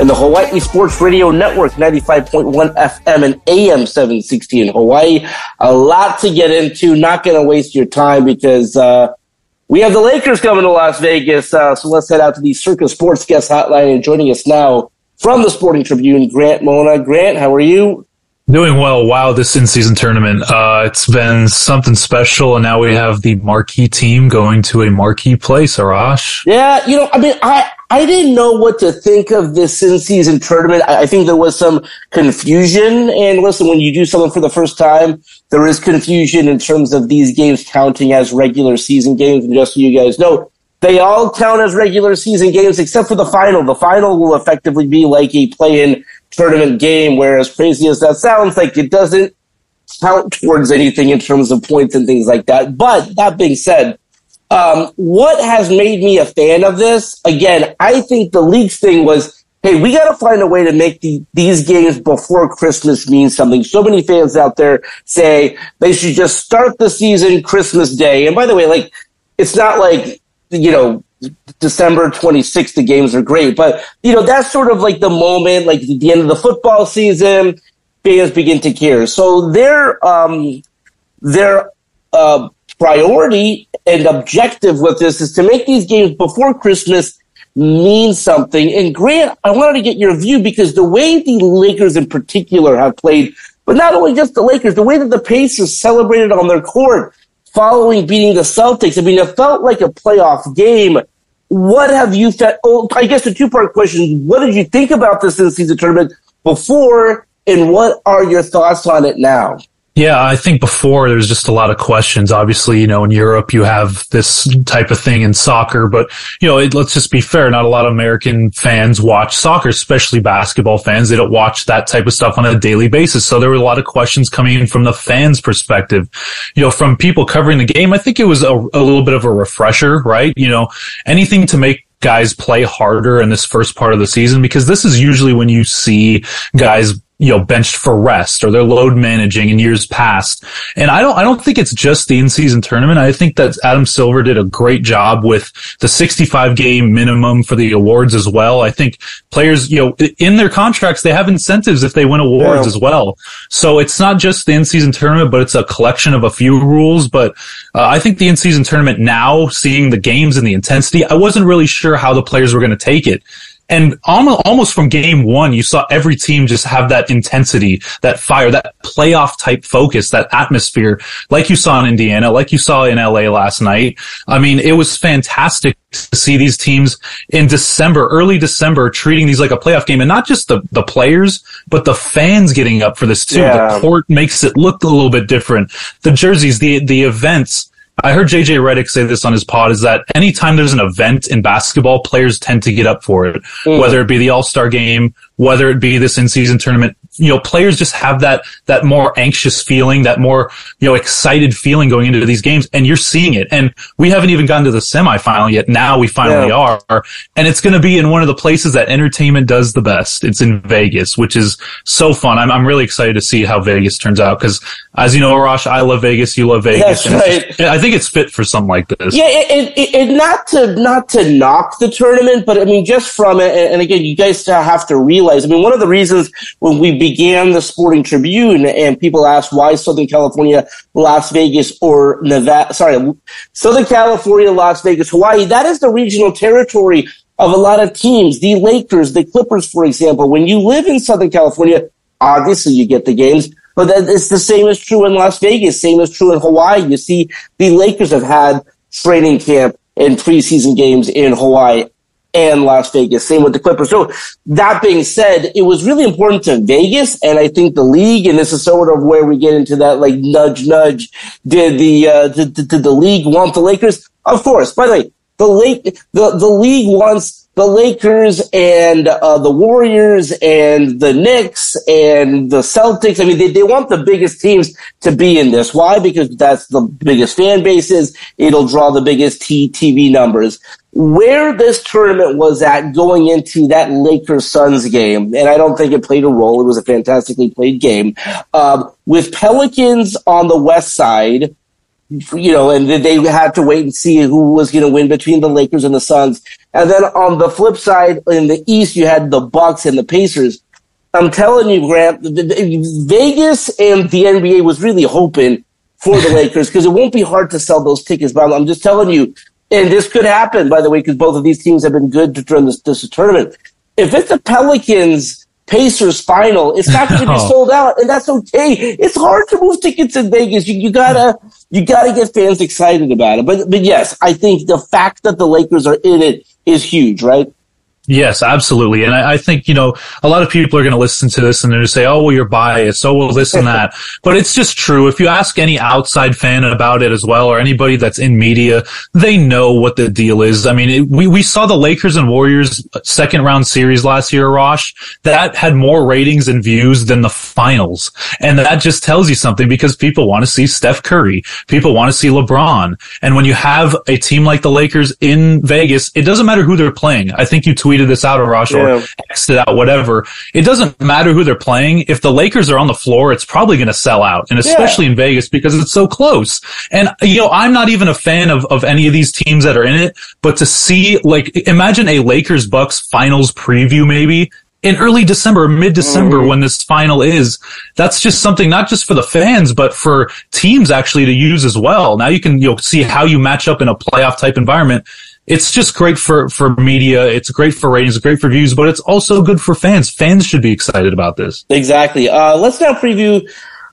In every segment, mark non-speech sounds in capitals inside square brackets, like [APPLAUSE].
and the Hawaii Sports Radio Network, 95.1 FM and AM 760 in Hawaii. A lot to get into. Not going to waste your time because uh, we have the Lakers coming to Las Vegas. Uh, so let's head out to the Circa Sports Guest Hotline. And joining us now from the Sporting Tribune, Grant Mona. Grant, how are you? Doing well. Wow, this in-season tournament. Uh, it's been something special, and now we have the marquee team going to a marquee place, Arash. Yeah, you know, I mean, I I didn't know what to think of this in-season tournament. I, I think there was some confusion. And listen, when you do something for the first time, there is confusion in terms of these games counting as regular season games. And just so you guys know, they all count as regular season games except for the final. The final will effectively be like a play-in tournament game, where as crazy as that sounds, like it doesn't count towards anything in terms of points and things like that. But that being said, um, what has made me a fan of this? Again, I think the league's thing was, hey, we got to find a way to make the, these games before Christmas mean something. So many fans out there say they should just start the season Christmas Day. And by the way, like, it's not like, you know, December 26th, the games are great. But, you know, that's sort of like the moment, like the end of the football season, fans begin to care. So their, um, their, uh, priority and objective with this is to make these games before Christmas mean something. And Grant, I wanted to get your view because the way the Lakers in particular have played, but not only just the Lakers, the way that the Pacers celebrated on their court following beating the Celtics. I mean, it felt like a playoff game. What have you felt? Oh, I guess the two part question. What did you think about this in the season tournament before? And what are your thoughts on it now? Yeah, I think before there's just a lot of questions. Obviously, you know, in Europe you have this type of thing in soccer, but you know, it, let's just be fair. Not a lot of American fans watch soccer, especially basketball fans. They don't watch that type of stuff on a daily basis. So there were a lot of questions coming in from the fans' perspective. You know, from people covering the game, I think it was a, a little bit of a refresher, right? You know, anything to make guys play harder in this first part of the season because this is usually when you see guys you know, benched for rest or they're load managing in years past. And I don't, I don't think it's just the in-season tournament. I think that Adam Silver did a great job with the 65 game minimum for the awards as well. I think players, you know, in their contracts, they have incentives if they win awards yeah. as well. So it's not just the in-season tournament, but it's a collection of a few rules. But uh, I think the in-season tournament now, seeing the games and the intensity, I wasn't really sure how the players were going to take it. And almost from game one, you saw every team just have that intensity, that fire, that playoff type focus, that atmosphere, like you saw in Indiana, like you saw in LA last night. I mean, it was fantastic to see these teams in December, early December, treating these like a playoff game and not just the, the players, but the fans getting up for this too. Yeah. The court makes it look a little bit different. The jerseys, the, the events, I heard JJ Redick say this on his pod is that anytime there's an event in basketball, players tend to get up for it, mm. whether it be the All Star game, whether it be this in season tournament. You know, players just have that, that more anxious feeling, that more, you know, excited feeling going into these games. And you're seeing it. And we haven't even gotten to the semifinal yet. Now we finally yeah. are. And it's going to be in one of the places that entertainment does the best. It's in Vegas, which is so fun. I'm, I'm really excited to see how Vegas turns out because as you know, Arash, I love Vegas. You love Vegas. That's right. Just, I think it's fit for something like this. Yeah, it, it, it, not to not to knock the tournament, but I mean, just from it, and again, you guys have to realize. I mean, one of the reasons when we began the Sporting Tribune, and people asked why Southern California, Las Vegas, or Nevada, sorry, Southern California, Las Vegas, Hawaii. That is the regional territory of a lot of teams. The Lakers, the Clippers, for example. When you live in Southern California, obviously you get the games, but it's the same is true in Las Vegas, same is true in Hawaii. You see, the Lakers have had training camp and preseason games in Hawaii and Las Vegas. Same with the Clippers. So that being said, it was really important to Vegas, and I think the league, and this is sort of where we get into that like nudge, nudge. Did the uh, did, did the league want the Lakers? Of course. By the way, the lake the the league wants the Lakers and uh, the Warriors and the Knicks and the Celtics. I mean, they, they want the biggest teams to be in this. Why? Because that's the biggest fan bases. It'll draw the biggest T- TV numbers. Where this tournament was at going into that Lakers Suns game, and I don't think it played a role. It was a fantastically played game. Um, with Pelicans on the west side, you know, and they had to wait and see who was going to win between the Lakers and the Suns. And then on the flip side, in the East, you had the Bucks and the Pacers. I'm telling you, Grant, Vegas and the NBA was really hoping for the Lakers because it won't be hard to sell those tickets. But I'm just telling you, and this could happen, by the way, because both of these teams have been good during this, this tournament. If it's the Pelicans Pacers final, it's not going to be [LAUGHS] sold out, and that's okay. It's hard to move tickets in Vegas. You, you gotta you gotta get fans excited about it. But but yes, I think the fact that the Lakers are in it is huge, right? Yes, absolutely. And I, I, think, you know, a lot of people are going to listen to this and they're going to say, oh, well, you're biased. Oh, well, this and that. [LAUGHS] but it's just true. If you ask any outside fan about it as well, or anybody that's in media, they know what the deal is. I mean, it, we, we saw the Lakers and Warriors second round series last year, Rosh, that had more ratings and views than the finals. And that just tells you something because people want to see Steph Curry. People want to see LeBron. And when you have a team like the Lakers in Vegas, it doesn't matter who they're playing. I think you tweeted tweeted this out, Arash, yeah. or X'd it out, whatever. It doesn't matter who they're playing. If the Lakers are on the floor, it's probably going to sell out, and especially yeah. in Vegas because it's so close. And you know, I'm not even a fan of of any of these teams that are in it, but to see like imagine a Lakers Bucks finals preview maybe in early December, mid December, mm. when this final is. That's just something not just for the fans, but for teams actually to use as well. Now you can you'll see how you match up in a playoff type environment it's just great for, for media. It's great for ratings, great for views, but it's also good for fans. Fans should be excited about this. Exactly. Uh, let's now preview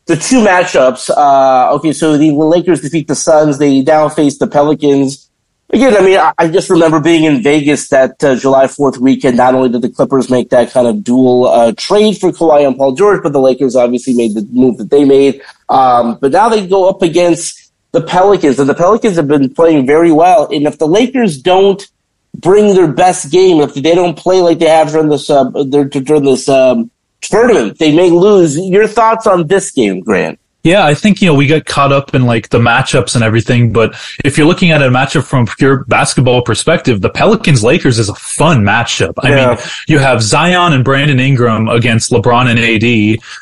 the two matchups. Uh, okay, so the Lakers defeat the Suns. They now face the Pelicans. Again, I mean, I, I just remember being in Vegas that uh, July 4th weekend. Not only did the Clippers make that kind of dual uh, trade for Kawhi and Paul George, but the Lakers obviously made the move that they made. Um, but now they go up against the Pelicans, and the Pelicans have been playing very well. And if the Lakers don't bring their best game, if they don't play like they have during this uh, during this um, tournament, they may lose. Your thoughts on this game, Grant? Yeah, I think, you know, we got caught up in like the matchups and everything, but if you're looking at a matchup from a pure basketball perspective, the Pelicans Lakers is a fun matchup. I yeah. mean, you have Zion and Brandon Ingram against LeBron and AD.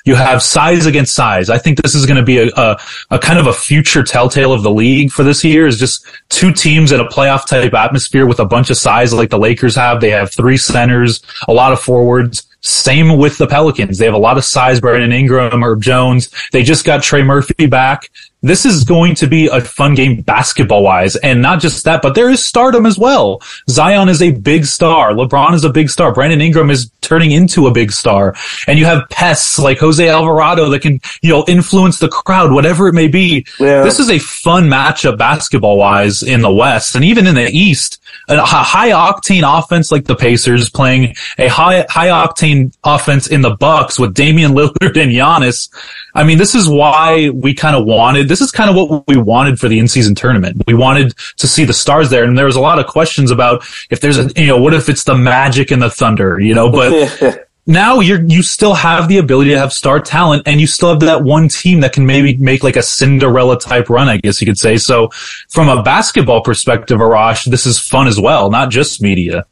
You have size against size. I think this is going to be a, a, a kind of a future telltale of the league for this year is just two teams in a playoff type atmosphere with a bunch of size like the Lakers have. They have three centers, a lot of forwards. Same with the Pelicans. They have a lot of size. Brandon Ingram, Herb Jones. They just got Trey Murphy back. This is going to be a fun game basketball wise. And not just that, but there is stardom as well. Zion is a big star. LeBron is a big star. Brandon Ingram is turning into a big star. And you have pests like Jose Alvarado that can, you know, influence the crowd, whatever it may be. Yeah. This is a fun matchup basketball wise in the West and even in the East a high octane offense like the Pacers playing a high high octane offense in the Bucks with Damian Lillard and Giannis. I mean, this is why we kind of wanted. This is kind of what we wanted for the in season tournament. We wanted to see the stars there, and there was a lot of questions about if there's a you know what if it's the Magic and the Thunder, you know, but. [LAUGHS] now you're you still have the ability to have star talent and you still have that one team that can maybe make like a Cinderella type run, I guess you could say. So from a basketball perspective, Arash, this is fun as well, not just media.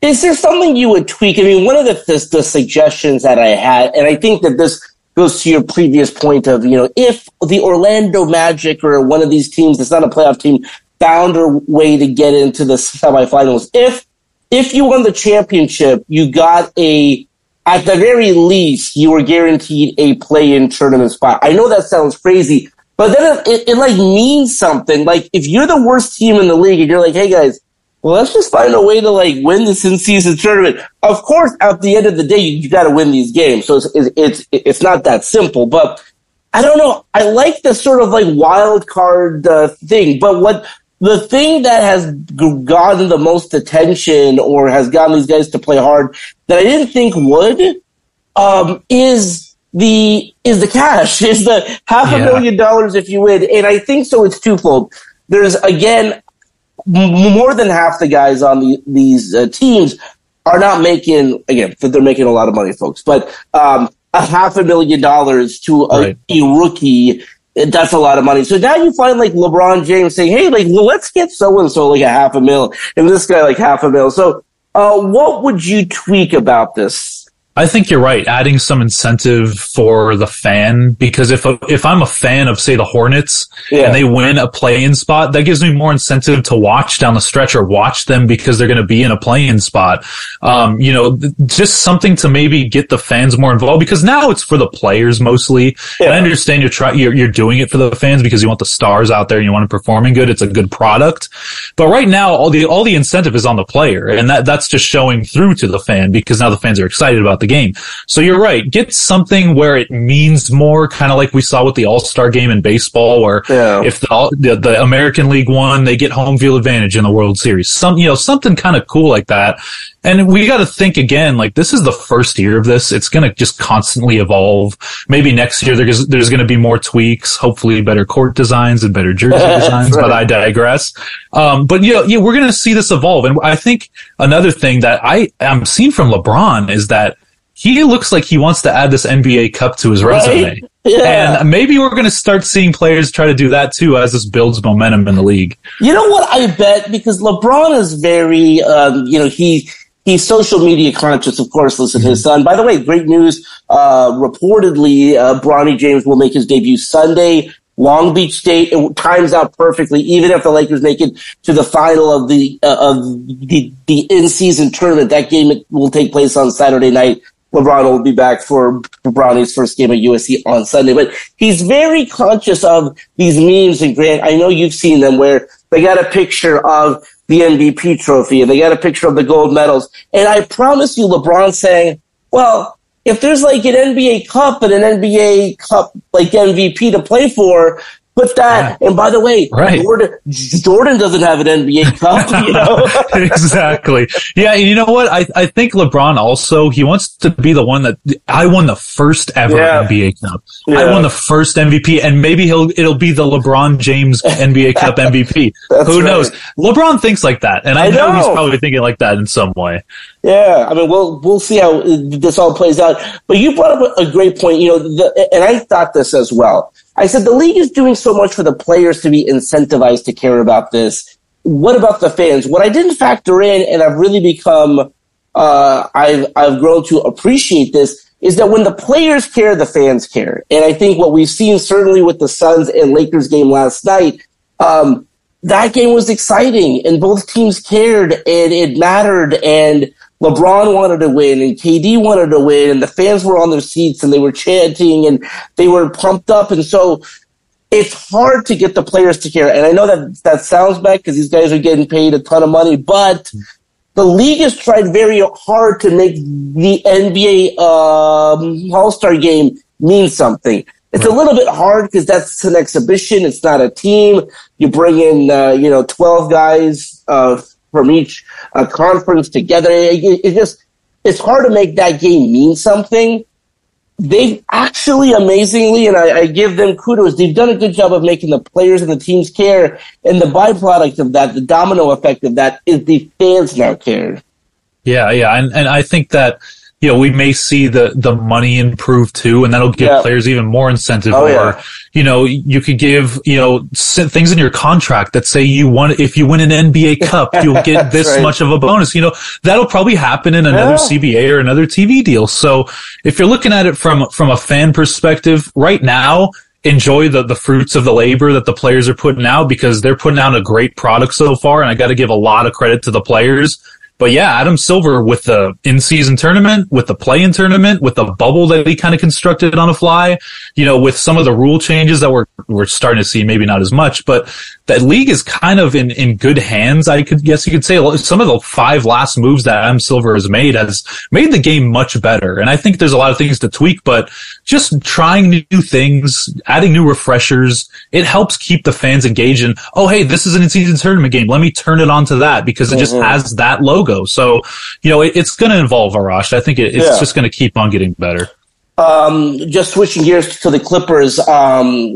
Is there something you would tweak? I mean, one of the, the, the suggestions that I had, and I think that this goes to your previous point of, you know, if the Orlando Magic or one of these teams that's not a playoff team found a way to get into the semifinals, if if you won the championship, you got a at the very least, you were guaranteed a play-in tournament spot. I know that sounds crazy, but then it, it, it, like means something. Like if you're the worst team in the league and you're like, hey guys, well, let's just find a way to like win this in season tournament. Of course, at the end of the day, you, you got to win these games. So it's, it's, it's not that simple, but I don't know. I like the sort of like wild card uh, thing, but what the thing that has gotten the most attention or has gotten these guys to play hard that I didn't think would um, is the is the cash [LAUGHS] is the half a Yeah. million dollars if you win, and I think so. It's twofold. There's again more than half the guys on the, these uh, teams are not making again they're making a lot of money folks but um, a half a million dollars to a, Right. a rookie that's a lot of money. So now you find like lebron james saying hey like well, let's get so and so like a half a mil and this guy like half a mil. So uh, what would you tweak about this I think you're right. Adding some incentive for the fan because if if I'm a fan of say the Hornets Yeah. and they win a play-in spot, that gives me more incentive to watch down the stretch or watch them because they're going to be in a play-in spot. Um, you know, just something to maybe get the fans more involved because now it's for the players mostly. And I understand you're trying you're, you're doing it for the fans because you want the stars out there and you want them performing good. It's a good product. But right now, all the all the incentive is on the player, and that that's just showing through to the fan because now the fans are excited about the game. So you're right. Get something where it means more, kind of like we saw with the All Star game in baseball, where Yeah. if the, the the American League won, they get home field advantage in the World Series. Some you know something kind of cool like that. And we got to think again, like this is the first year of this. It's going to just constantly evolve. Maybe next year there's, there's going to be more tweaks, hopefully better court designs and better jersey [LAUGHS] designs, but I digress. Um, but you know, yeah, we're going to see this evolve. And I think another thing that I am seeing from LeBron is that he looks like he wants to add this NBA cup to his resume. Right? [LAUGHS] Yeah. And maybe we're going to start seeing players try to do that too as this builds momentum in the league. You know what I bet because LeBron is very, um, you know, he he's social media conscious. Of course, listen to his son. By the way, great news. Uh, reportedly, uh, Bronny James will make his debut Sunday. Long Beach State it times out perfectly. Even if the Lakers make it to the final of the uh, of the, the in season tournament, that game will take place on Saturday night. LeBron will be back for Bronny's first game at USC on Sunday. But he's very conscious of these memes. And Grant, I know you've seen them where they got a picture of the MVP trophy and they got a picture of the gold medals. And I promise you, LeBron saying, well, if there's like an NBA cup and an NBA cup like MVP to play for, put that. And by the way, Right. Jordan, Jordan doesn't have an NBA [LAUGHS] cup, you know? [LAUGHS] exactly. Yeah, you know what? I, I think LeBron also he wants to be the one that I won the first ever Yeah. NBA Cup. Yeah. I won the first MVP, and maybe he'll it'll be the LeBron James NBA [LAUGHS] Cup MVP. Who right. knows? LeBron thinks like that, and I, I know. he's probably thinking like that in some way. Yeah, I mean, we'll we'll see how this all plays out. But you brought up a great point, you know, the, and I thought this as well. I said the league is doing so much for the players to be incentivized to care about this. What about the fans? What I didn't factor in, and I've really become, uh, I've I've grown to appreciate this, is that when the players care, the fans care. And I think what we've seen certainly with the Suns and Lakers game last night, um, that game was exciting and both teams cared and it mattered and LeBron wanted to win and KD wanted to win and the fans were on their seats and they were chanting and they were pumped up and so it's hard to get the players to care and I know that that sounds bad because these guys are getting paid a ton of money but the league has tried very hard to make the NBA um, All Star game mean something. It's a little bit hard because that's an exhibition. It's not a team. You bring in, uh, you know, 12 guys uh, from each uh, conference together. It, it- just, it's hard to make that game mean something. They've actually amazingly, and I, I give them kudos, they've done a good job of making the players and the teams care. And the byproduct of that, the domino effect of that, is the fans now care. Yeah, yeah, and and I think that you know we may see the the money improve too, and that'll give Yeah. players even more incentive. Oh, or yeah. you know, you could give you know things in your contract that say you want if you win an NBA [LAUGHS] Cup, you'll get this right. much of a bonus. You know, that'll probably happen in another Yeah. CBA or another TV deal. So if you're looking at it from from a fan perspective, right now. Enjoy the, the fruits of the labor that the players are putting out because they're putting out a great product so far. And I got to give a lot of credit to the players But yeah, Adam Silver with the in-season tournament, with the play-in tournament, with the bubble that he kind of constructed on a fly, you know, with some of the rule changes that we're we're starting to see, maybe not as much, but the league is kind of in in good hands. I could guess you could say some of the five last moves that Adam Silver has made has made the game much better. And I think there's a lot of things to tweak, but just trying new things, adding new refreshers, it helps keep the fans engaged. And oh, hey, this is an in-season tournament game. Let me turn it on to that because it just mm-hmm. has that logo. So, you know, it, it's going to involve Arash. I think it, it's yeah. just going to keep on getting better. Um, just switching gears to the Clippers, um,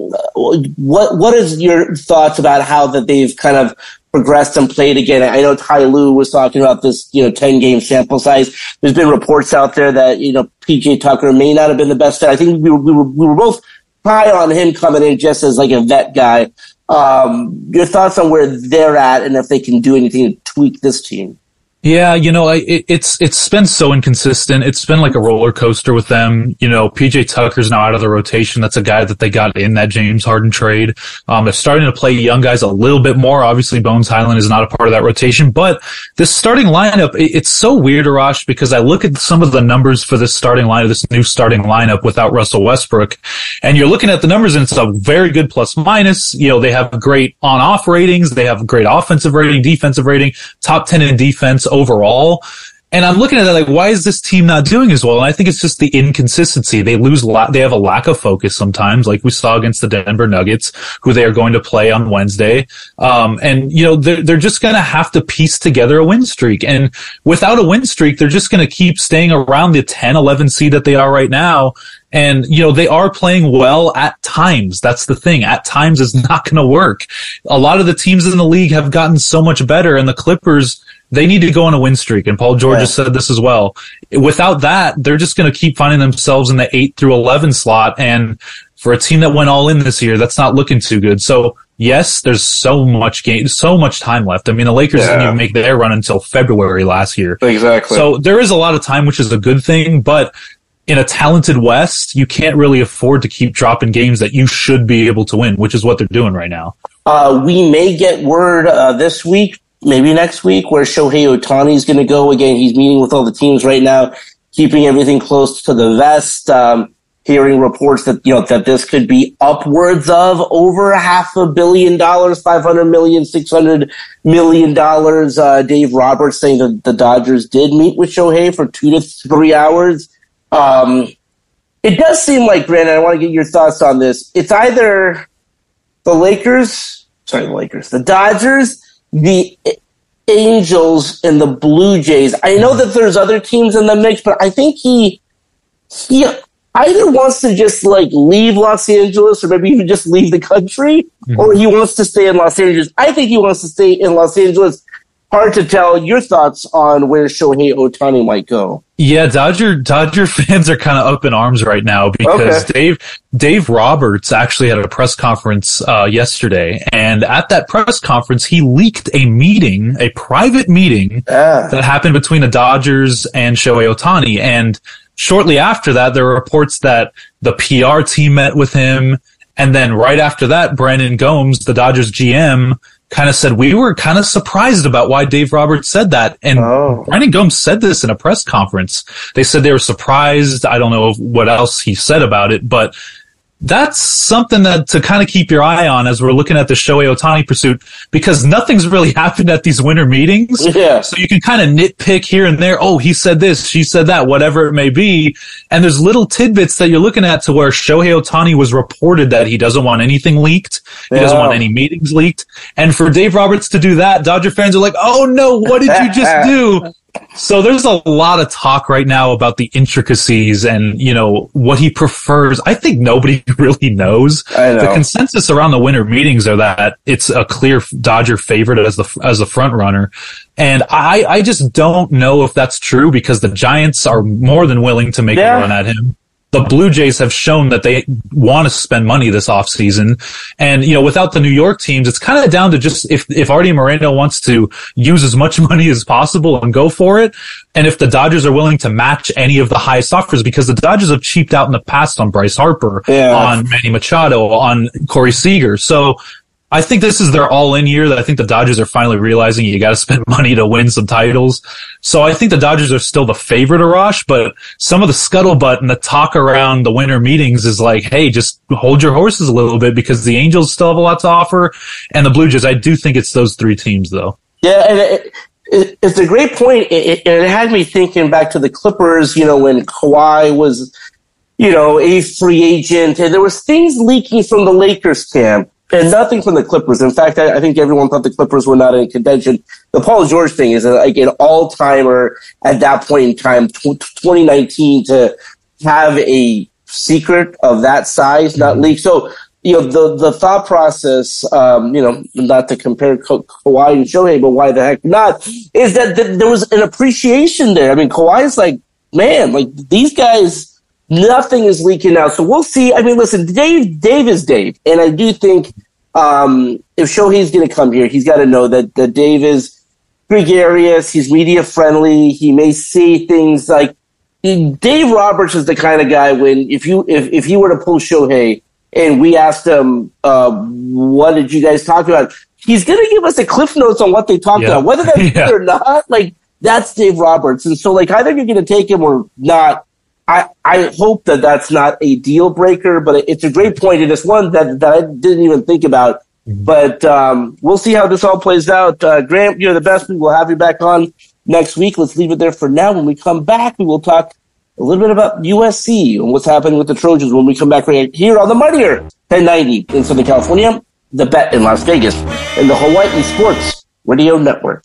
what what is your thoughts about how that they've kind of progressed and played again? I know Ty Lue was talking about this, you know, ten game sample size. There's been reports out there that you know PJ Tucker may not have been the best fit. I think we were, we were, we were both high on him coming in just as like a vet guy. Um, your thoughts on where they're at and if they can do anything to tweak this team? Yeah, you know, it, it's it's been so inconsistent. It's been like a roller coaster with them. You know, PJ Tucker's now out of the rotation. That's a guy that they got in that James Harden trade. Um, they're starting to play young guys a little bit more. Obviously, Bones Hyland is not a part of that rotation, but this starting lineup, it, it's so weird, Arash, because I look at some of the numbers for this starting lineup, this new starting lineup without Russell Westbrook, and you're looking at the numbers, and it's a very good plus minus. You know, they have great on off ratings, they have great offensive rating, defensive rating, top ten in defense overall. And I'm looking at it like, why is this team not doing as well? And I think it's just the inconsistency. They lose, la- they have a lack of focus sometimes, like we saw against the Denver Nuggets, who they are going to play on Wednesday. Um, and you know, they're, they're just going to have to piece together a win streak. And without a win streak, they're just going to keep staying around the 10, 11 seed that they are right now. And, you know, they are playing well at times. That's the thing. At times is [LAUGHS] not going to work. A lot of the teams in the league have gotten so much better and the Clippers, they need to go on a win streak. And Paul George yeah. has said this as well. Without that, they're just going to keep finding themselves in the eight through 11 slot. And for a team that went all in this year, that's not looking too good. So yes, there's so much game, so much time left. I mean, the Lakers yeah. didn't even make their run until February last year. Exactly. So there is a lot of time, which is a good thing, but in a talented West, you can't really afford to keep dropping games that you should be able to win, which is what they're doing right now. Uh, we may get word uh, this week maybe next week where Shohei Ohtani is going to go again. He's meeting with all the teams right now, keeping everything close to the vest. Um, hearing reports that you know that this could be upwards of over half a billion dollars, five hundred million, six hundred million dollars. Uh, Dave Roberts saying that the Dodgers did meet with Shohei for two to three hours. Um, it does seem like Brandon. I want to get your thoughts on this. It's either the Lakers, sorry, the Lakers, the Dodgers the Angels and the Blue Jays. I know that there's other teams in the mix, but I think he he either wants to just like leave Los Angeles or maybe even just leave the country, mm-hmm. or he wants to stay in Los Angeles. I think he wants to stay in Los Angeles hard to tell your thoughts on where Shohei Ohtani might go. Yeah, Dodger Dodger fans are kind of up in arms right now because okay. Dave Dave Roberts actually had a press conference uh, yesterday, and at that press conference, he leaked a meeting, a private meeting ah. that happened between the Dodgers and Shohei Ohtani, and shortly after that, there were reports that the PR team met with him. And then right after that, Brandon Gomes, the Dodgers GM, kind of said we were kind of surprised about why Dave Roberts said that. And oh. Brandon Gomes said this in a press conference. They said they were surprised. I don't know what else he said about it, but that's something that to kind of keep your eye on as we're looking at the Shohei Ohtani pursuit because nothing's really [LAUGHS] happened at these winter meetings. Yeah. So you can kind of nitpick here and there. Oh, he said this, she said that, whatever it may be. And there's little tidbits that you're looking at to where Shohei Ohtani was reported that he doesn't want anything leaked. He yeah. doesn't want any meetings leaked. And for Dave Roberts to do that, Dodger fans are like, Oh no, what did you just [LAUGHS] do? So there's a lot of talk right now about the intricacies and, you know, what he prefers. I think nobody [LAUGHS] really knows. Know. The consensus around the winter meetings are that it's a clear Dodger favorite as the, as a front runner. And I, I just don't know if that's true because the Giants are more than willing to make yeah. a run at him the Blue Jays have shown that they want to spend money this offseason. And, you know, without the New York teams, it's kind of down to just if, if Artie Moreno wants to use as much [LAUGHS] money as possible and go for it. And if the Dodgers are willing to match any of the highest offers, because the Dodgers have cheaped out in the past on Bryce Harper, yeah. on Manny Machado, on Corey Seager. So I think this is their all in year that I think the Dodgers are finally realizing you got to spend [LAUGHS] money to win some titles. So I think the Dodgers are still the favorite, Arash, but some of the scuttlebutt and the talk around the winter meetings is like, hey, just hold your horses a little bit because the Angels still have a lot to offer. And the Blue Jays, I do think it's those three teams, though. Yeah, and it, it, it's a great point. It, it, had me thinking back to the Clippers, you know, when Kawhi was, you know, a free agent, and there was things leaking from the Lakers camp and nothing from the Clippers. In fact, I, I, think everyone thought the Clippers were not in contention. The Paul George thing is like an all timer at that point in time, t- 2019, to have a secret of that size not mm-hmm. leak. So, you know, the, the thought process, um, you know, not to compare Ka- Kawhi and Shohei, but why the heck not, is that th- there was an appreciation there. I mean, Kawhi's like, man, like these guys, Nothing is leaking out. So we'll see. I mean, listen, Dave, Dave is Dave. And I do think um, if Shohei's going to come here, he's got to know that, that Dave is gregarious. He's media friendly. He may see things like Dave Roberts is the kind of guy when if you if, if he were to pull Shohei and we asked him uh, what did you guys talk about, he's going to give us a cliff notes on what they talked yeah. about, whether that's [LAUGHS] yeah. good or not. Like that's Dave Roberts, and so like either you're going to take him or not. I, I hope that that's not a deal breaker, but it's a great point. And it's one that, that I didn't even think about. Mm-hmm. But um, we'll see how this all plays out. Uh, Grant, you're the best. We will have you back on next week. Let's leave it there for now. When we come back, we will talk a little bit about USC and what's happening with the Trojans when we come back right here on the Mightier 1090 in Southern California, the Bet in Las Vegas, and the Hawaii Sports Radio Network.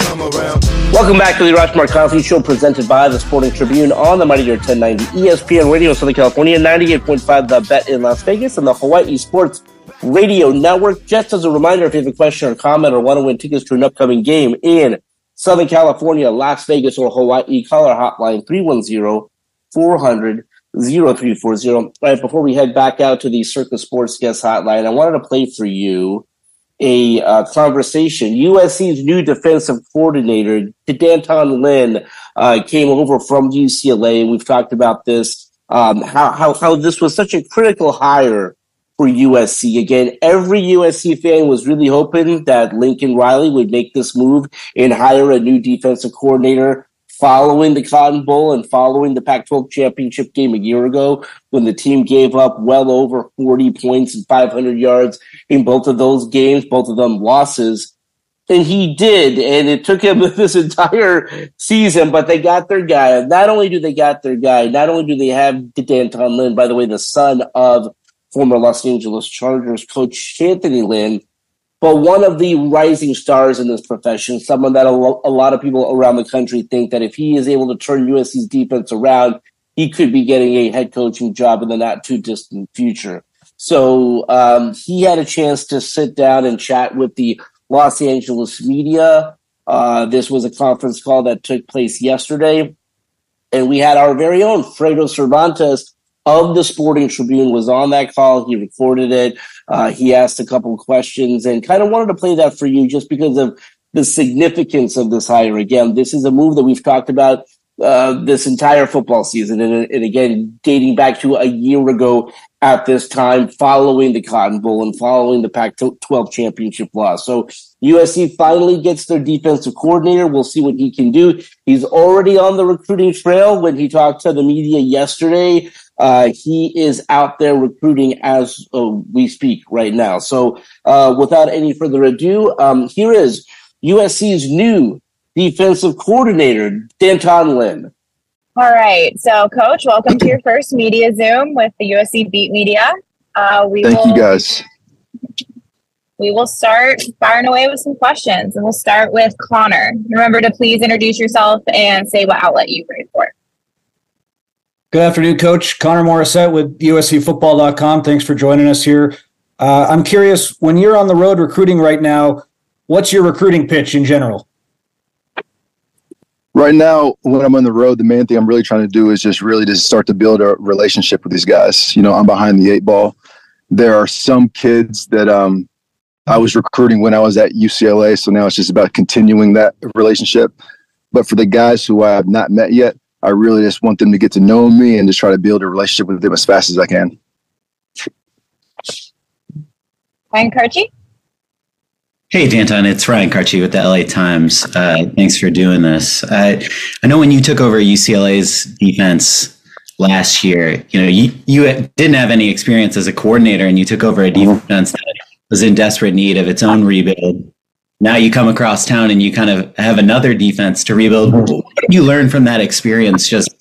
Come around. Welcome back to the Arash Markazi Show presented by the Sporting Tribune on the Mighty Mightier 1090 ESPN Radio Southern California, 98.5 The Bet in Las Vegas, and the Hawaii Sports Radio Network. Just as a reminder, if you have a question or comment or want to win tickets to an upcoming game in Southern California, Las Vegas, or Hawaii, call our hotline 310 400 0340. All right, before we head back out to the Circa Sports Guest Hotline, I wanted to play for you a uh, conversation. USC's new defensive coordinator, D'Anton Lynn, uh, came over from UCLA. We've talked about this, um, how, how, how this was such a critical hire for USC. Again, every USC fan was really hoping that Lincoln Riley would make this move and hire a new defensive coordinator following the Cotton Bowl and following the Pac 12 championship game a year ago when the team gave up well over 40 points and 500 yards in both of those games, both of them losses. And he did, and it took him [LAUGHS] this entire season, but they got their guy. Not only do they got their guy, not only do they have D'Anton Lynn, by the way, the son of former Los Angeles Chargers coach Anthony Lynn, but one of the rising stars in this profession, someone that a, lo- a, lot of people around the country think that if he is able to turn USC's defense around, he could be getting a head coaching job in the not too distant future. So um, he had a chance to sit down and chat with the Los Angeles media. Uh, this was a conference call that took place yesterday. And we had our very own Fredo Cervantes of the Sporting Tribune was on that call. He recorded it. Uh, he asked a couple of questions and kind of wanted to play that for you just because of the significance of this hire. Again, this is a move that we've talked about uh, this entire football season. And, and, again, dating back to a year ago at this time, following the Cotton Bowl and following the Pac 12 championship loss. So USC finally gets their defensive coordinator. We'll see what he can do. He's already on the recruiting trail when he talked to the media yesterday. Uh, he is out there recruiting as uh, we speak right now. So, uh, without any further ado, um, here is USC's new defensive coordinator, D'Anton Lynn. All right. So, Coach, welcome to your first media Zoom with the USC Beat Media. Uh, we Thank will, you, guys. We will start firing away with some questions, and we'll start with Connor. Remember to please introduce yourself and say what outlet you write for. Good afternoon, Coach. Connor Morissette with USCFootball.com. Thanks for joining us here. Uh, I'm curious, when you're on the road recruiting right now, what's your recruiting pitch in general? Right now, when I'm on the road, the main thing I'm really trying to do is just really just start to build a relationship with these guys. You know, I'm behind the eight ball. There are some kids that um, I was recruiting when I was at UCLA, so now it's just about continuing that relationship. But for the guys who I have not met yet, I really just want them to get to know me and just try to build a relationship with them as fast as I can. Ryan Kartje? Hey, D'Anton, it's Ryan Kartje with the LA Times. Uh, thanks for doing this. Uh, I know when you took over UCLA's defense last year, you know, you, you didn't have any experience as a coordinator and you took over a mm-hmm. defense that was in desperate need of its own rebuild. Now you come across town and you kind of have another defense to rebuild. What did you learn from that experience? Just,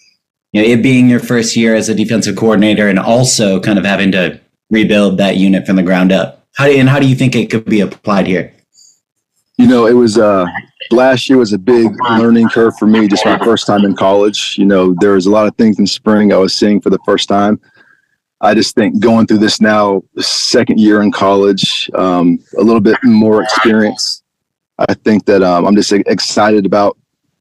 you know, it being your first year as a defensive coordinator and also kind of having to rebuild that unit from the ground up. How do, and how do you think it could be applied here? You know, it was uh, last year was a big learning curve for me. Just my first time in college. You know, there was a lot of things in spring I was seeing for the first time. I just think going through this now, second year in college, um, a little bit more experience. I think that um, I'm just excited about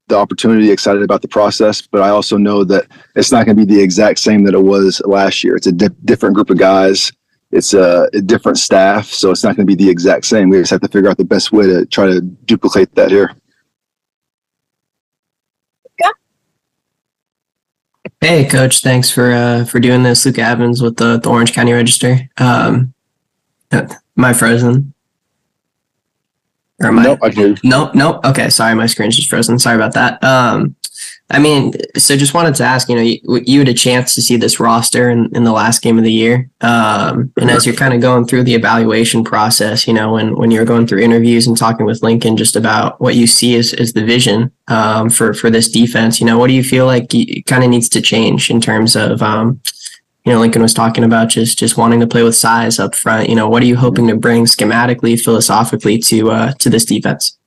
the opportunity, excited about the process, but I also know that it's not going to be the exact same that it was last year. It's a di- different group of guys it's a, a, different staff, so it's not going to be the exact same. We just have to figure out the best way to try to duplicate that here. Yeah. Hey, Coach. Thanks for uh, for doing this. Luca Evans with the, the Orange County Register. Um, am I frozen? Or am nope, I, I Nope, nope. Okay, sorry, my screen's just frozen. Sorry about that. Um, I mean, so just wanted to ask, you know, you, you, had a chance to see this roster in, in the last game of the year. Um, and as you're kind of going through the evaluation process, you know, when, when you're going through interviews and talking with Lincoln just about what you see as, as the vision um, for, for this defense, you know, what do you feel like kind of needs to change in terms of, um, you know, Lincoln was talking about just just wanting to play with size up front. You know, what are you hoping to bring schematically, philosophically to uh, to this defense?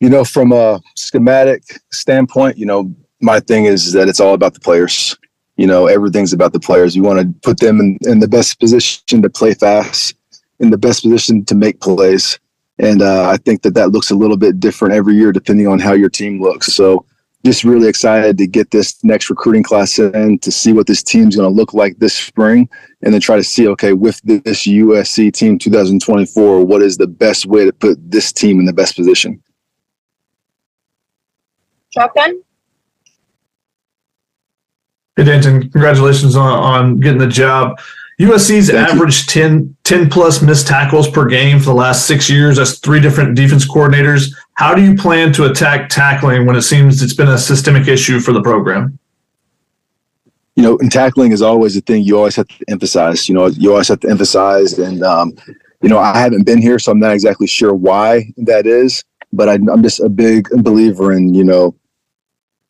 you know, from a schematic standpoint, you know, my thing is that it's all about the players. You know, everything's about the players. You want to put them in, in the best position to play fast, in the best position to make plays. And uh, I think that that looks a little bit different every year depending on how your team looks. So, just really excited to get this next recruiting class in to see what this team's going to look like this spring and then try to see okay with this USC team 2024 what is the best way to put this team in the best position Shotgun. Hey, D'Anton, congratulations on, on getting the job. USC's Thank averaged 10, 10 plus missed tackles per game for the last six years. That's three different defense coordinators. How do you plan to attack tackling when it seems it's been a systemic issue for the program? You know, and tackling is always a thing you always have to emphasize. You know, you always have to emphasize. And, um, you know, I haven't been here, so I'm not exactly sure why that is but I, am just a big believer in you know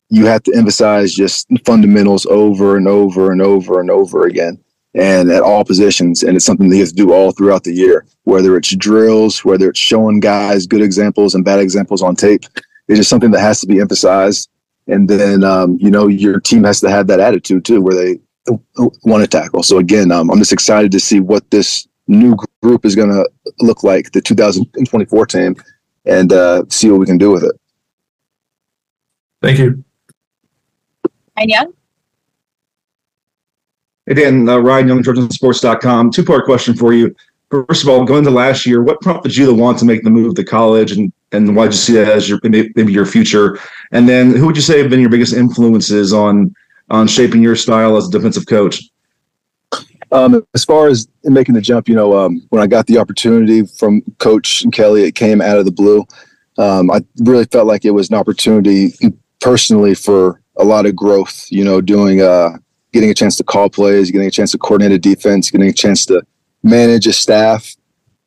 you have to emphasize just fundamentals over and over and over and over again and at all positions and it's something that you have to do all throughout the year whether it's drills whether it's showing guys good examples and bad examples on tape it's just something that has to be emphasized and then um, you know your team has to have that attitude too where they want to tackle so again um, i'm just excited to see what this new group is going to look like the 2024 team and uh, see what we can do with it. Thank you. And Young? Dan, uh, Ryan Young, GeorgiaSports.com. Two part question for you. First of all, going to last year, what prompted you to want to make the move to college and, and why did you see that as your maybe your future? And then who would you say have been your biggest influences on on shaping your style as a defensive coach? Um, as far as making the jump, you know, um, when I got the opportunity from Coach Kelly, it came out of the blue. Um, I really felt like it was an opportunity personally for a lot of growth. You know, doing uh, getting a chance to call plays, getting a chance to coordinate a defense, getting a chance to manage a staff,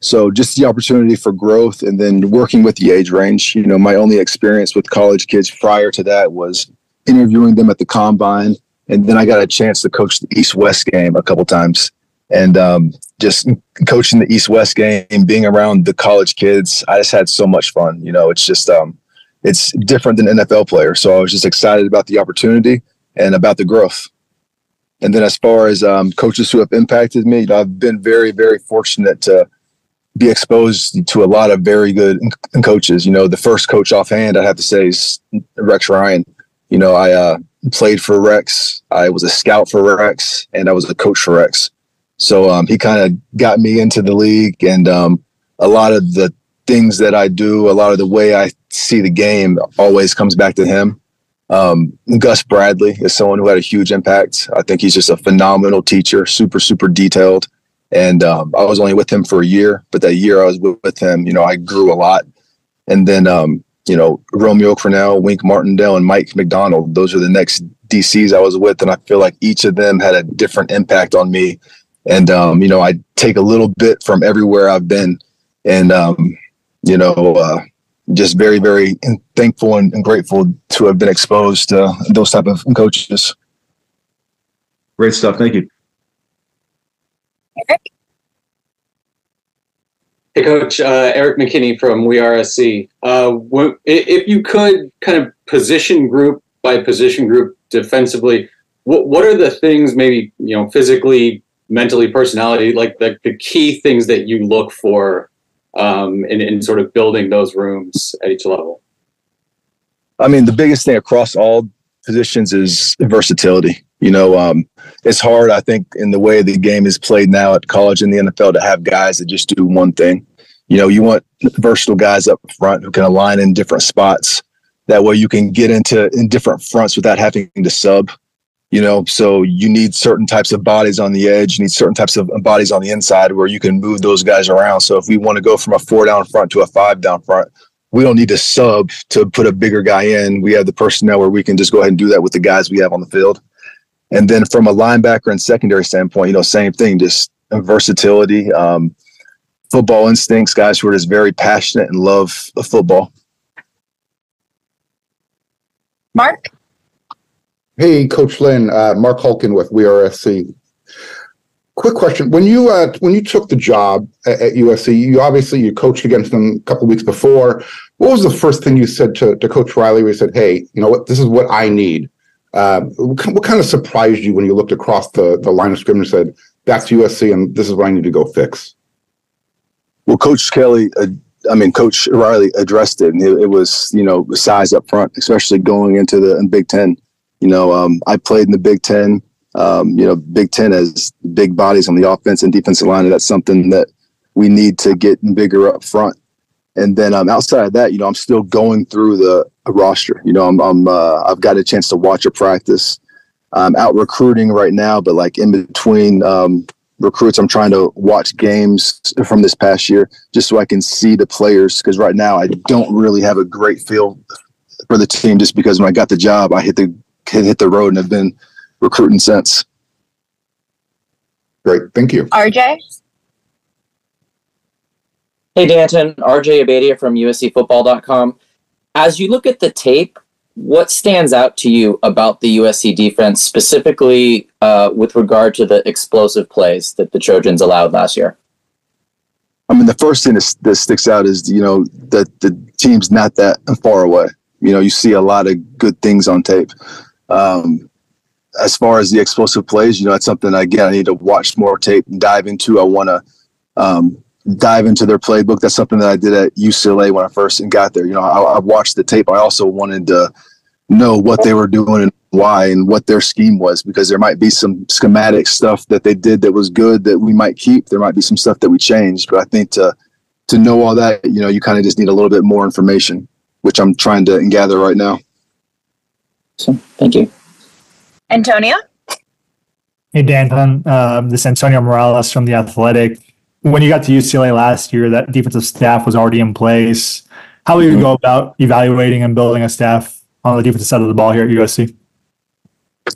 So just the opportunity for growth and then working with the age range. You know, my only experience with college kids prior to that was interviewing them at the combine. And then I got a chance to coach the East West game a couple times. And um, just coaching the East West game, being around the college kids, I just had so much fun. You know, it's just, um, it's different than NFL player. So I was just excited about the opportunity and about the growth. And then as far as um, coaches who have impacted me, you know, I've been very, very fortunate to be exposed to a lot of very good coaches. You know, the first coach offhand I have to say is Rex Ryan. You know, I uh, played for Rex. I was a scout for Rex, and I was a coach for Rex. So um, he kind of got me into the league, and um, a lot of the things that I do, a lot of the way I see the game, always comes back to him. Um, Gus Bradley is someone who had a huge impact. I think he's just a phenomenal teacher, super, super detailed. And um, I was only with him for a year, but that year I was with him, you know, I grew a lot. And then, um, you know, Romeo Crennel, Wink Martindale, and Mike Macdonald, those are the next DCs I was with. And I feel like each of them had a different impact on me. And, um, you know, I take a little bit from everywhere I've been. And, um, you know, uh, just very, very thankful and, and, grateful to have been exposed to those type of coaches. Great stuff. Thank you. Eric? Hey, Coach. Uh, Eric McKinney from We Are SC. Uh, if you could kind of position group by position group defensively, what, what are the things, maybe, you know, physically, mentally, personality, like the, the key things that you look for um, in, sort of building those rooms at each level? I mean, the biggest thing across all positions is versatility. You know, um, it's hard, I think, in the way the game is played now at college and the NFL to have guys that just do one thing. You know, you want versatile guys up front who can align in different spots. That way you can get into in different fronts without having to sub. You know, so you need certain types of bodies on the edge. You need certain types of bodies on the inside where you can move those guys around. So if we want to go from a four down front to a five down front, we don't need to sub to put a bigger guy in. We have the personnel where we can just go ahead and do that with the guys we have on the field. And then from a linebacker and secondary standpoint, you know, same thing, just versatility, um, football instincts, guys who are just very passionate and love football. Mark? Hey, Coach Lynn, uh, Mark Hulkin with We Are SC. Quick question: When you uh, when you took the job at, at, USC, you obviously you coached against them a couple weeks before. What was the first thing you said to, to Coach Riley? Where you said, "Hey, you know what? This is what I need." Uh, what kind of surprised you when you looked across the the line of scrimmage and said, "That's USC, and this is what I need to go fix"? Well, Coach Kelly, uh, I mean, Coach Riley addressed it, and it, it was you know size up front, especially going into the Big Ten. You know, um, I played in the Big Ten. Um, you know, Big Ten has big bodies on the offense and defensive line, and that's something that we need to get bigger up front. And then um, outside of that, you know, I'm still going through the roster. You know, I'm, I'm uh, I've got a chance to watch a practice. I'm out recruiting right now, but like in between um, recruits, I'm trying to watch games from this past year just so I can see the players. Because right now, I don't really have a great feel for the team, just because when I got the job, I hit the hit, hit the road and have been recruiting since. Great. Thank you. RJ? Hey, D'Anton. RJ Abeytia from USCFootball.com. As you look at the tape, what stands out to you about the USC defense, specifically uh, with regard to the explosive plays that the Trojans allowed last year? I mean, the first thing that, that sticks out is, you know, that the team's not that far away. You know, you see a lot of good things on tape. Um, as far as the explosive plays, you know, that's something again I need to watch more tape and dive into. I want to um, dive into their playbook. That's something that I did at UCLA when I first got there. You know, I, I watched the tape. I also wanted to know what they were doing and why and what their scheme was because there might be some schematic stuff that they did that was good that we might keep. There might be some stuff that we changed, but I think to to know all that, you know, you kind of just need a little bit more information, which I'm trying to gather right now. So, thank you. Antonio? Hey, Dan. Um, this is Antonio Morales from The Athletic. When you got to UCLA last year, that defensive staff was already in place. How will you go about evaluating and building a staff on the defensive side of the ball here at USC?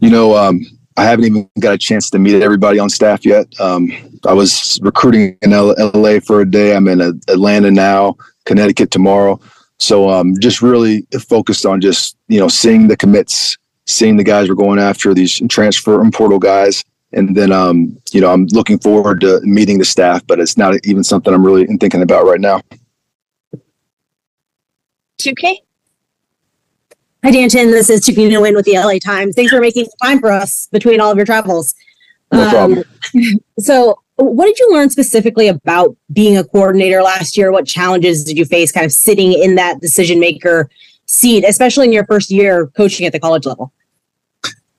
You know, um, I haven't even got a chance to meet everybody on staff yet. Um, I was recruiting in LA for a day. I'm in Atlanta now, Connecticut tomorrow. So um, just really focused on just you know seeing the commits, seeing the guys we're going after, these transfer and portal guys, and then um, you know I'm looking forward to meeting the staff, but it's not even something I'm really thinking about right now. 2K. Hi, D'Anton. This is Chiquita Win with the LA Times. Thanks for making time for us between all of your travels. No problem. Um, [LAUGHS] so, what did you learn specifically about being a coordinator last year? What challenges did you face kind of sitting in that decision maker seat, especially in your first year coaching at the college level?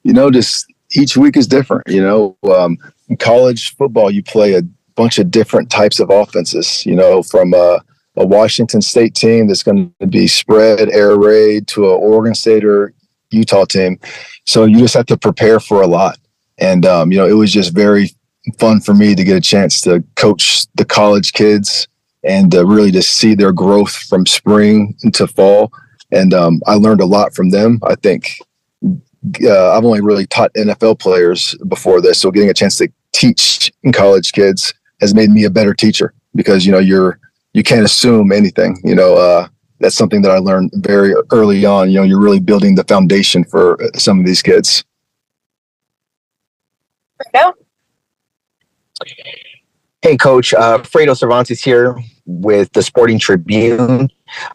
You know, just each week is different. You know, um, college football, you play a bunch of different types of offenses, you know, from uh, a Washington State team that's going to be spread, air raid to an Oregon State or Utah team. So you just have to prepare for a lot. And, um, you know, it was just very fun for me to get a chance to coach the college kids and uh, really to see their growth from spring into fall. And um, I learned a lot from them. I think uh, I've only really taught NFL players before this. So getting a chance to teach college kids has made me a better teacher because, you know, you're, you can't assume anything. You know, uh, that's something that I learned very early on. You know, you're really building the foundation for some of these kids. No. Hey, Coach. Uh, Fredo Cervantes here with the Sporting Tribune.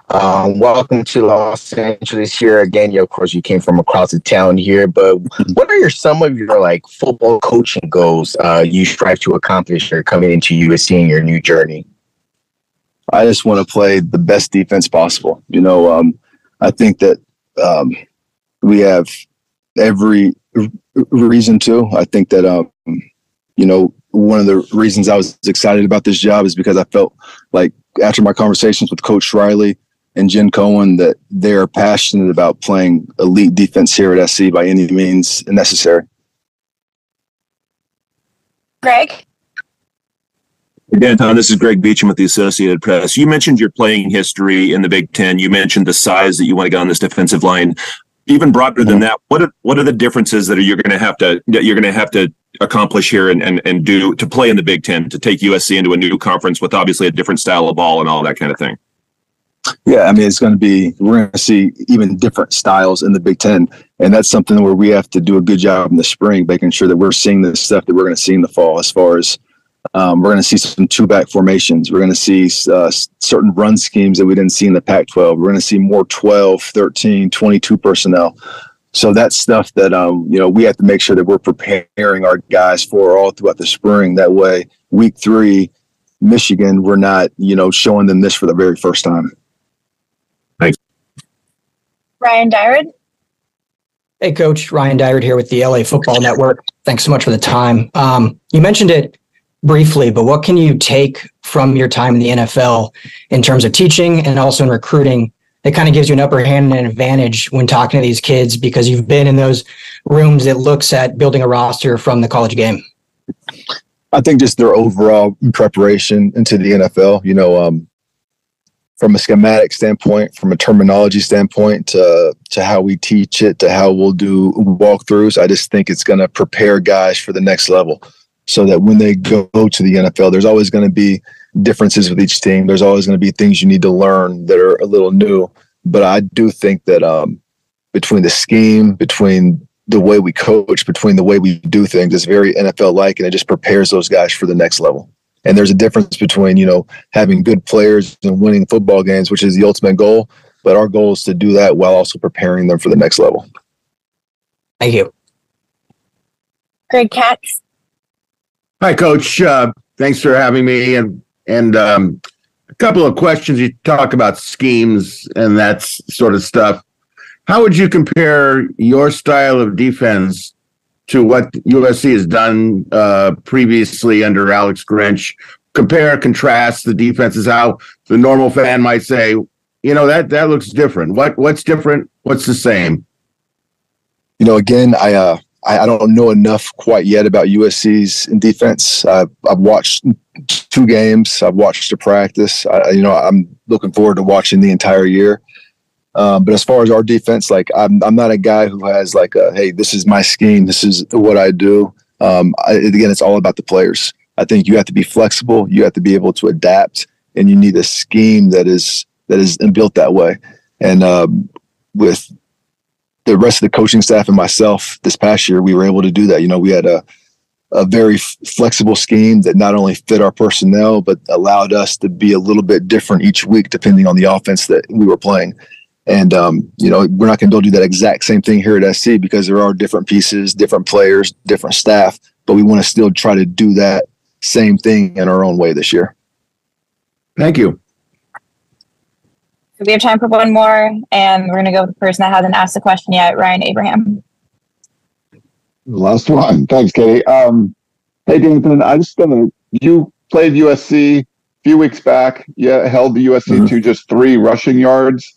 Um, welcome to Los Angeles here again. You, of course, you came from across the town here, but what are your some of your like football coaching goals uh, you strive to accomplish here coming into USC in your new journey? I just want to play the best defense possible. You know, um, I think that um, we have every reason to. I think that, um, you know, one of the reasons I was excited about this job is because I felt like after my conversations with Coach Riley and Jen Cohen that they're passionate about playing elite defense here at SC by any means necessary. Greg. D'Anton, this is Greg Beacham with the Associated Press. You mentioned your playing history in the Big Ten. You mentioned the size that you want to get on this defensive line. Even broader than mm-hmm. that, what are what are the differences that are you're going to have to that you're going to have to accomplish here and, and and do to play in the Big Ten to take USC into a new conference with obviously a different style of ball and all that kind of thing? Yeah, I mean, it's going to be, we're going to see even different styles in the Big Ten. And that's something where we have to do a good job in the spring, making sure that we're seeing the stuff that we're going to see in the fall as far as um, we're going to see some two back formations. We're going to see uh, certain run schemes that we didn't see in the Pac 12. We're going to see more 12, 13, 22 personnel. So that's stuff that, um, you know, we have to make sure that we're preparing our guys for all throughout the spring. That way, week three, Michigan, we're not, you know, showing them this for the very first time. Thanks. Ryan Dyrud. Hey, Coach Ryan Dyrud here with the LA Football Network. Thanks so much for the time. Um, you mentioned it briefly, but what can you take from your time in the NFL in terms of teaching and also in recruiting that kind of gives you an upper hand and an advantage when talking to these kids because you've been in those rooms that looks at building a roster from the college game? I think just their overall preparation into the NFL, you know, um, from a schematic standpoint, from a terminology standpoint, to to how we teach it, to how we'll do walkthroughs. I just think it's going to prepare guys for the next level so that when they go to the NFL, there's always going to be differences with each team. There's always going to be things you need to learn that are a little new. But I do think that um, between the scheme, between the way we coach, between the way we do things, it's very NFL like, and it just prepares those guys for the next level. And there's a difference between you know having good players and winning football games, which is the ultimate goal. But our goal is to do that while also preparing them for the next level. Thank you. Greg Katz. Hi, Coach. Uh, thanks for having me. And and um, a couple of questions. You talk about schemes and that sort of stuff. How would you compare your style of defense to what USC has done uh, previously under Alex Grinch? Compare, contrast the defenses. How the normal fan might say, you know that that looks different. What what's different? What's the same? You know, again, I uh, I, I, don't know enough quite yet about USC's in defense. I've, I've watched two games. I've watched a practice. I, you know, I'm looking forward to watching the entire year. Um, but as far as our defense, like I'm, I'm not a guy who has like, a, hey, this is my scheme, this is what I do. Um, I, again, it's all about the players. I think you have to be flexible, you have to be able to adapt, and you need a scheme that is that is built that way. And um, with the rest of the coaching staff and myself this past year, we were able to do that. You know, we had a a very f- flexible scheme that not only fit our personnel but allowed us to be a little bit different each week depending on the offense that we were playing. And um, you know, we're not going to do that exact same thing here at SC because there are different pieces, different players, different staff, but we want to still try to do that same thing in our own way this year. Thank you. So we have time for one more, and we're going to go with the person that hasn't asked the question yet, Ryan Abraham. Last one. Thanks, Katie. Um, hey, Nathan, I just gonna you played USC a few weeks back. Yeah, held the USC mm-hmm. to just three rushing yards.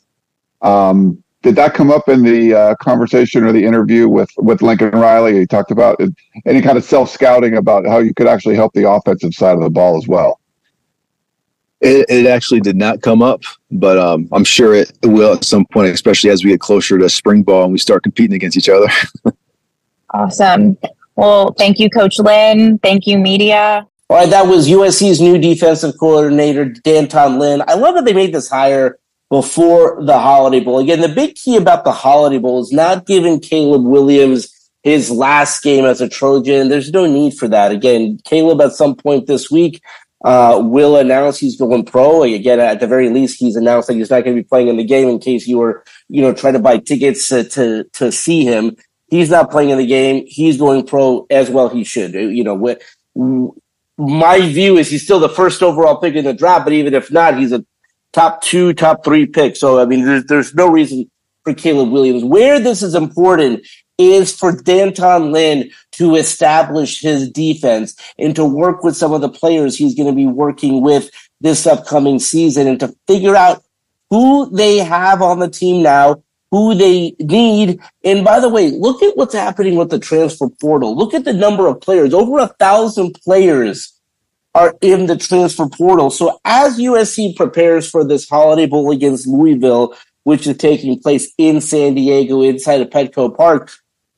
Um, did that come up in the uh, conversation or the interview with with Lincoln Riley? He talked about any kind of self scouting about how you could actually help the offensive side of the ball as well. It, it actually did not come up, but um, I'm sure it will at some point, especially as we get closer to spring ball and we start competing against each other. [LAUGHS] awesome. Well, thank you, Coach Lynn. Thank you, media. All right, that was USC's new defensive coordinator, D'Anton Lynn. I love that they made this hire before the Holiday Bowl. Again, the big key about the Holiday Bowl is not giving Caleb Williams his last game as a Trojan. There's no need for that. Again, Caleb at some point this week uh, will announce he's going pro. Again, at the very least, he's announced that he's not going to be playing in the game in case you were, you know, trying to buy tickets to, to, to see him. He's not playing in the game. He's going pro as well. He should, you know, my view is he's still the first overall pick in the draft, but even if not, he's a top two, top three pick. So, I mean, there's, there's no reason for Caleb Williams. Where this is important is for D'Anton Lynn to establish his defense and to work with some of the players he's going to be working with this upcoming season and to figure out who they have on the team now, who they need. And by the way, look at what's happening with the transfer portal. Look at the number of players, over a thousand players are in the transfer portal. So as USC prepares for this holiday bowl against Louisville, which is taking place in San Diego inside of Petco Park,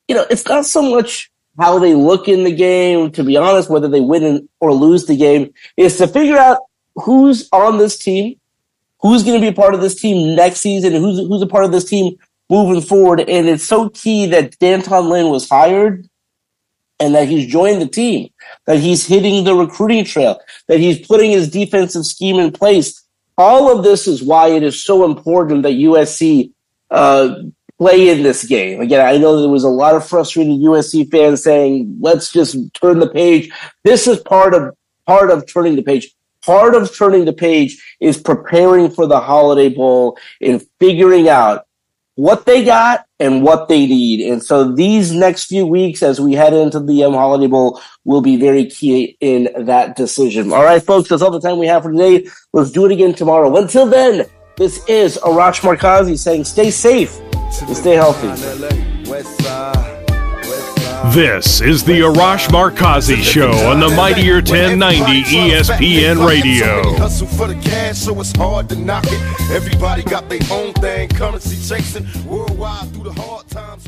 you know, it's not so much how they look in the game, to be honest, whether they win or lose the game, is to figure out who's on this team, who's going to be a part of this team next season, who's, who's a part of this team moving forward. And it's so key that D'Anton Lynn was hired and that he's joined the team, that he's hitting the recruiting trail, that he's putting his defensive scheme in place. All of this is why it is so important that USC uh, play in this game. Again, I know there was a lot of frustrated USC fans saying, let's just turn the page. This is part of part of turning the page. Part of turning the page is preparing for the holiday bowl and figuring out what they got and what they need. And so these next few weeks as we head into the um, holiday bowl will be very key in that decision. All right, folks, that's all the time we have for today. Let's do it again tomorrow. Until then, this is Arash Markazi saying stay safe and stay healthy. This is the Arash Markazi Show on the Mightier 1090 ESPN Radio. Hustle for the cash, so it's hard to knock it. Everybody got their own thing, currency chasing worldwide through the hard times.